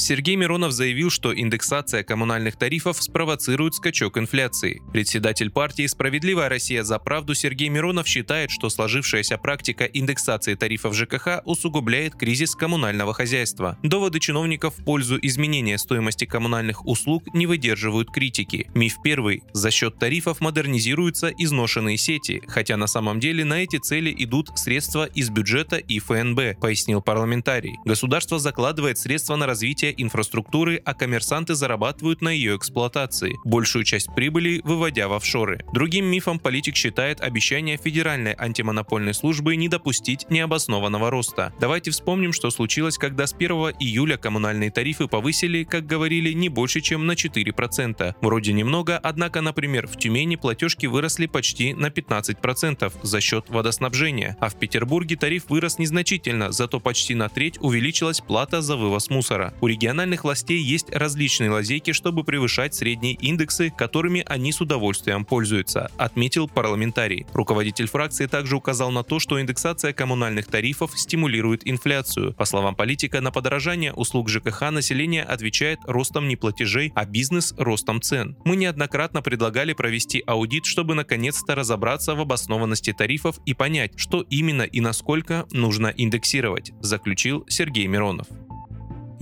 Сергей Миронов заявил, что индексация коммунальных тарифов спровоцирует скачок инфляции. Председатель партии «Справедливая Россия за правду» Сергей Миронов считает, что сложившаяся практика индексации тарифов ЖКХ усугубляет кризис коммунального хозяйства. Доводы чиновников в пользу изменения стоимости коммунальных услуг не выдерживают критики. Миф первый. За счет тарифов модернизируются изношенные сети, хотя на самом деле на эти цели идут средства из бюджета и ФНБ, пояснил парламентарий. Государство закладывает средства на развитие инфраструктуры, а коммерсанты зарабатывают на ее эксплуатации, большую часть прибыли выводя в офшоры. Другим мифом политик считает обещание Федеральной антимонопольной службы не допустить необоснованного роста. Давайте вспомним, что случилось, когда с 1 июля коммунальные тарифы повысили, как говорили, не больше, чем на 4%. Вроде немного, однако, например, в Тюмени платежки выросли почти на 15% за счет водоснабжения, а в Петербурге тариф вырос незначительно, зато почти на треть увеличилась плата за вывоз мусора. У региональных властей есть различные лазейки, чтобы превышать средние индексы, которыми они с удовольствием пользуются, отметил парламентарий. Руководитель фракции также указал на то, что индексация коммунальных тарифов стимулирует инфляцию. По словам политика, на подорожание услуг ЖКХ население отвечает ростом не платежей, а бизнес – ростом цен. Мы неоднократно предлагали провести аудит, чтобы наконец-то разобраться в обоснованности тарифов и понять, что именно и насколько нужно индексировать, заключил Сергей Миронов.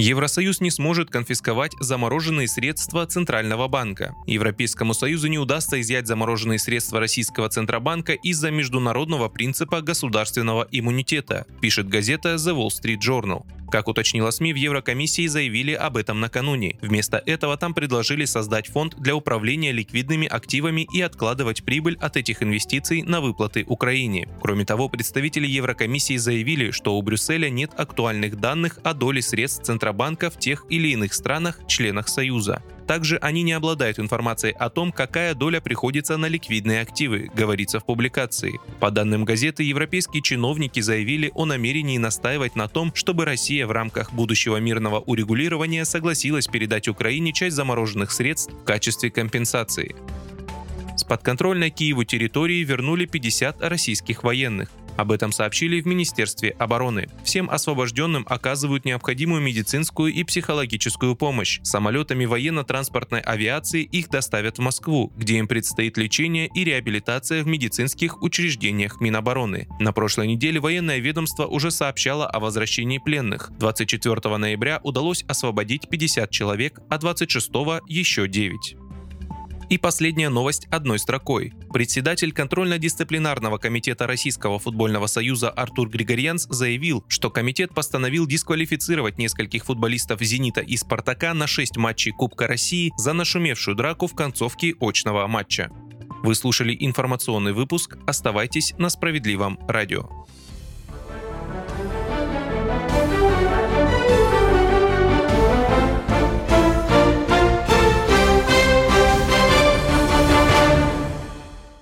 Евросоюз не сможет конфисковать замороженные средства Центрального банка. Европейскому Союзу не удастся изъять замороженные средства российского Центробанка из-за международного принципа государственного иммунитета, пишет газета The Wall Street Journal. Как уточнила СМИ, в Еврокомиссии заявили об этом накануне. Вместо этого там предложили создать фонд для управления ликвидными активами и откладывать прибыль от этих инвестиций на выплаты Украине. Кроме того, представители Еврокомиссии заявили, что у Брюсселя нет актуальных данных о доле средств Центробанка в тех или иных странах-членах Союза. Также они не обладают информацией о том, какая доля приходится на ликвидные активы, говорится в публикации. По данным газеты, европейские чиновники заявили о намерении настаивать на том, чтобы Россия в рамках будущего мирного урегулирования согласилась передать Украине часть замороженных средств в качестве компенсации. С подконтрольной Киеву территории вернули 50 российских военных. Об этом сообщили в Министерстве обороны. Всем освобожденным оказывают необходимую медицинскую и психологическую помощь. Самолетами военно-транспортной авиации их доставят в Москву, где им предстоит лечение и реабилитация в медицинских учреждениях Минобороны. На прошлой неделе военное ведомство уже сообщало о возвращении пленных. 24 ноября удалось освободить 50 человек, а 26 еще 9. И последняя новость одной строкой. Председатель контрольно-дисциплинарного комитета Российского футбольного союза Артур Григорьянс заявил, что комитет постановил дисквалифицировать нескольких футболистов «Зенита» и «Спартака» на 6 матчей Кубка России за нашумевшую драку в концовке очного матча. Вы слушали информационный выпуск. Оставайтесь на справедливом радио.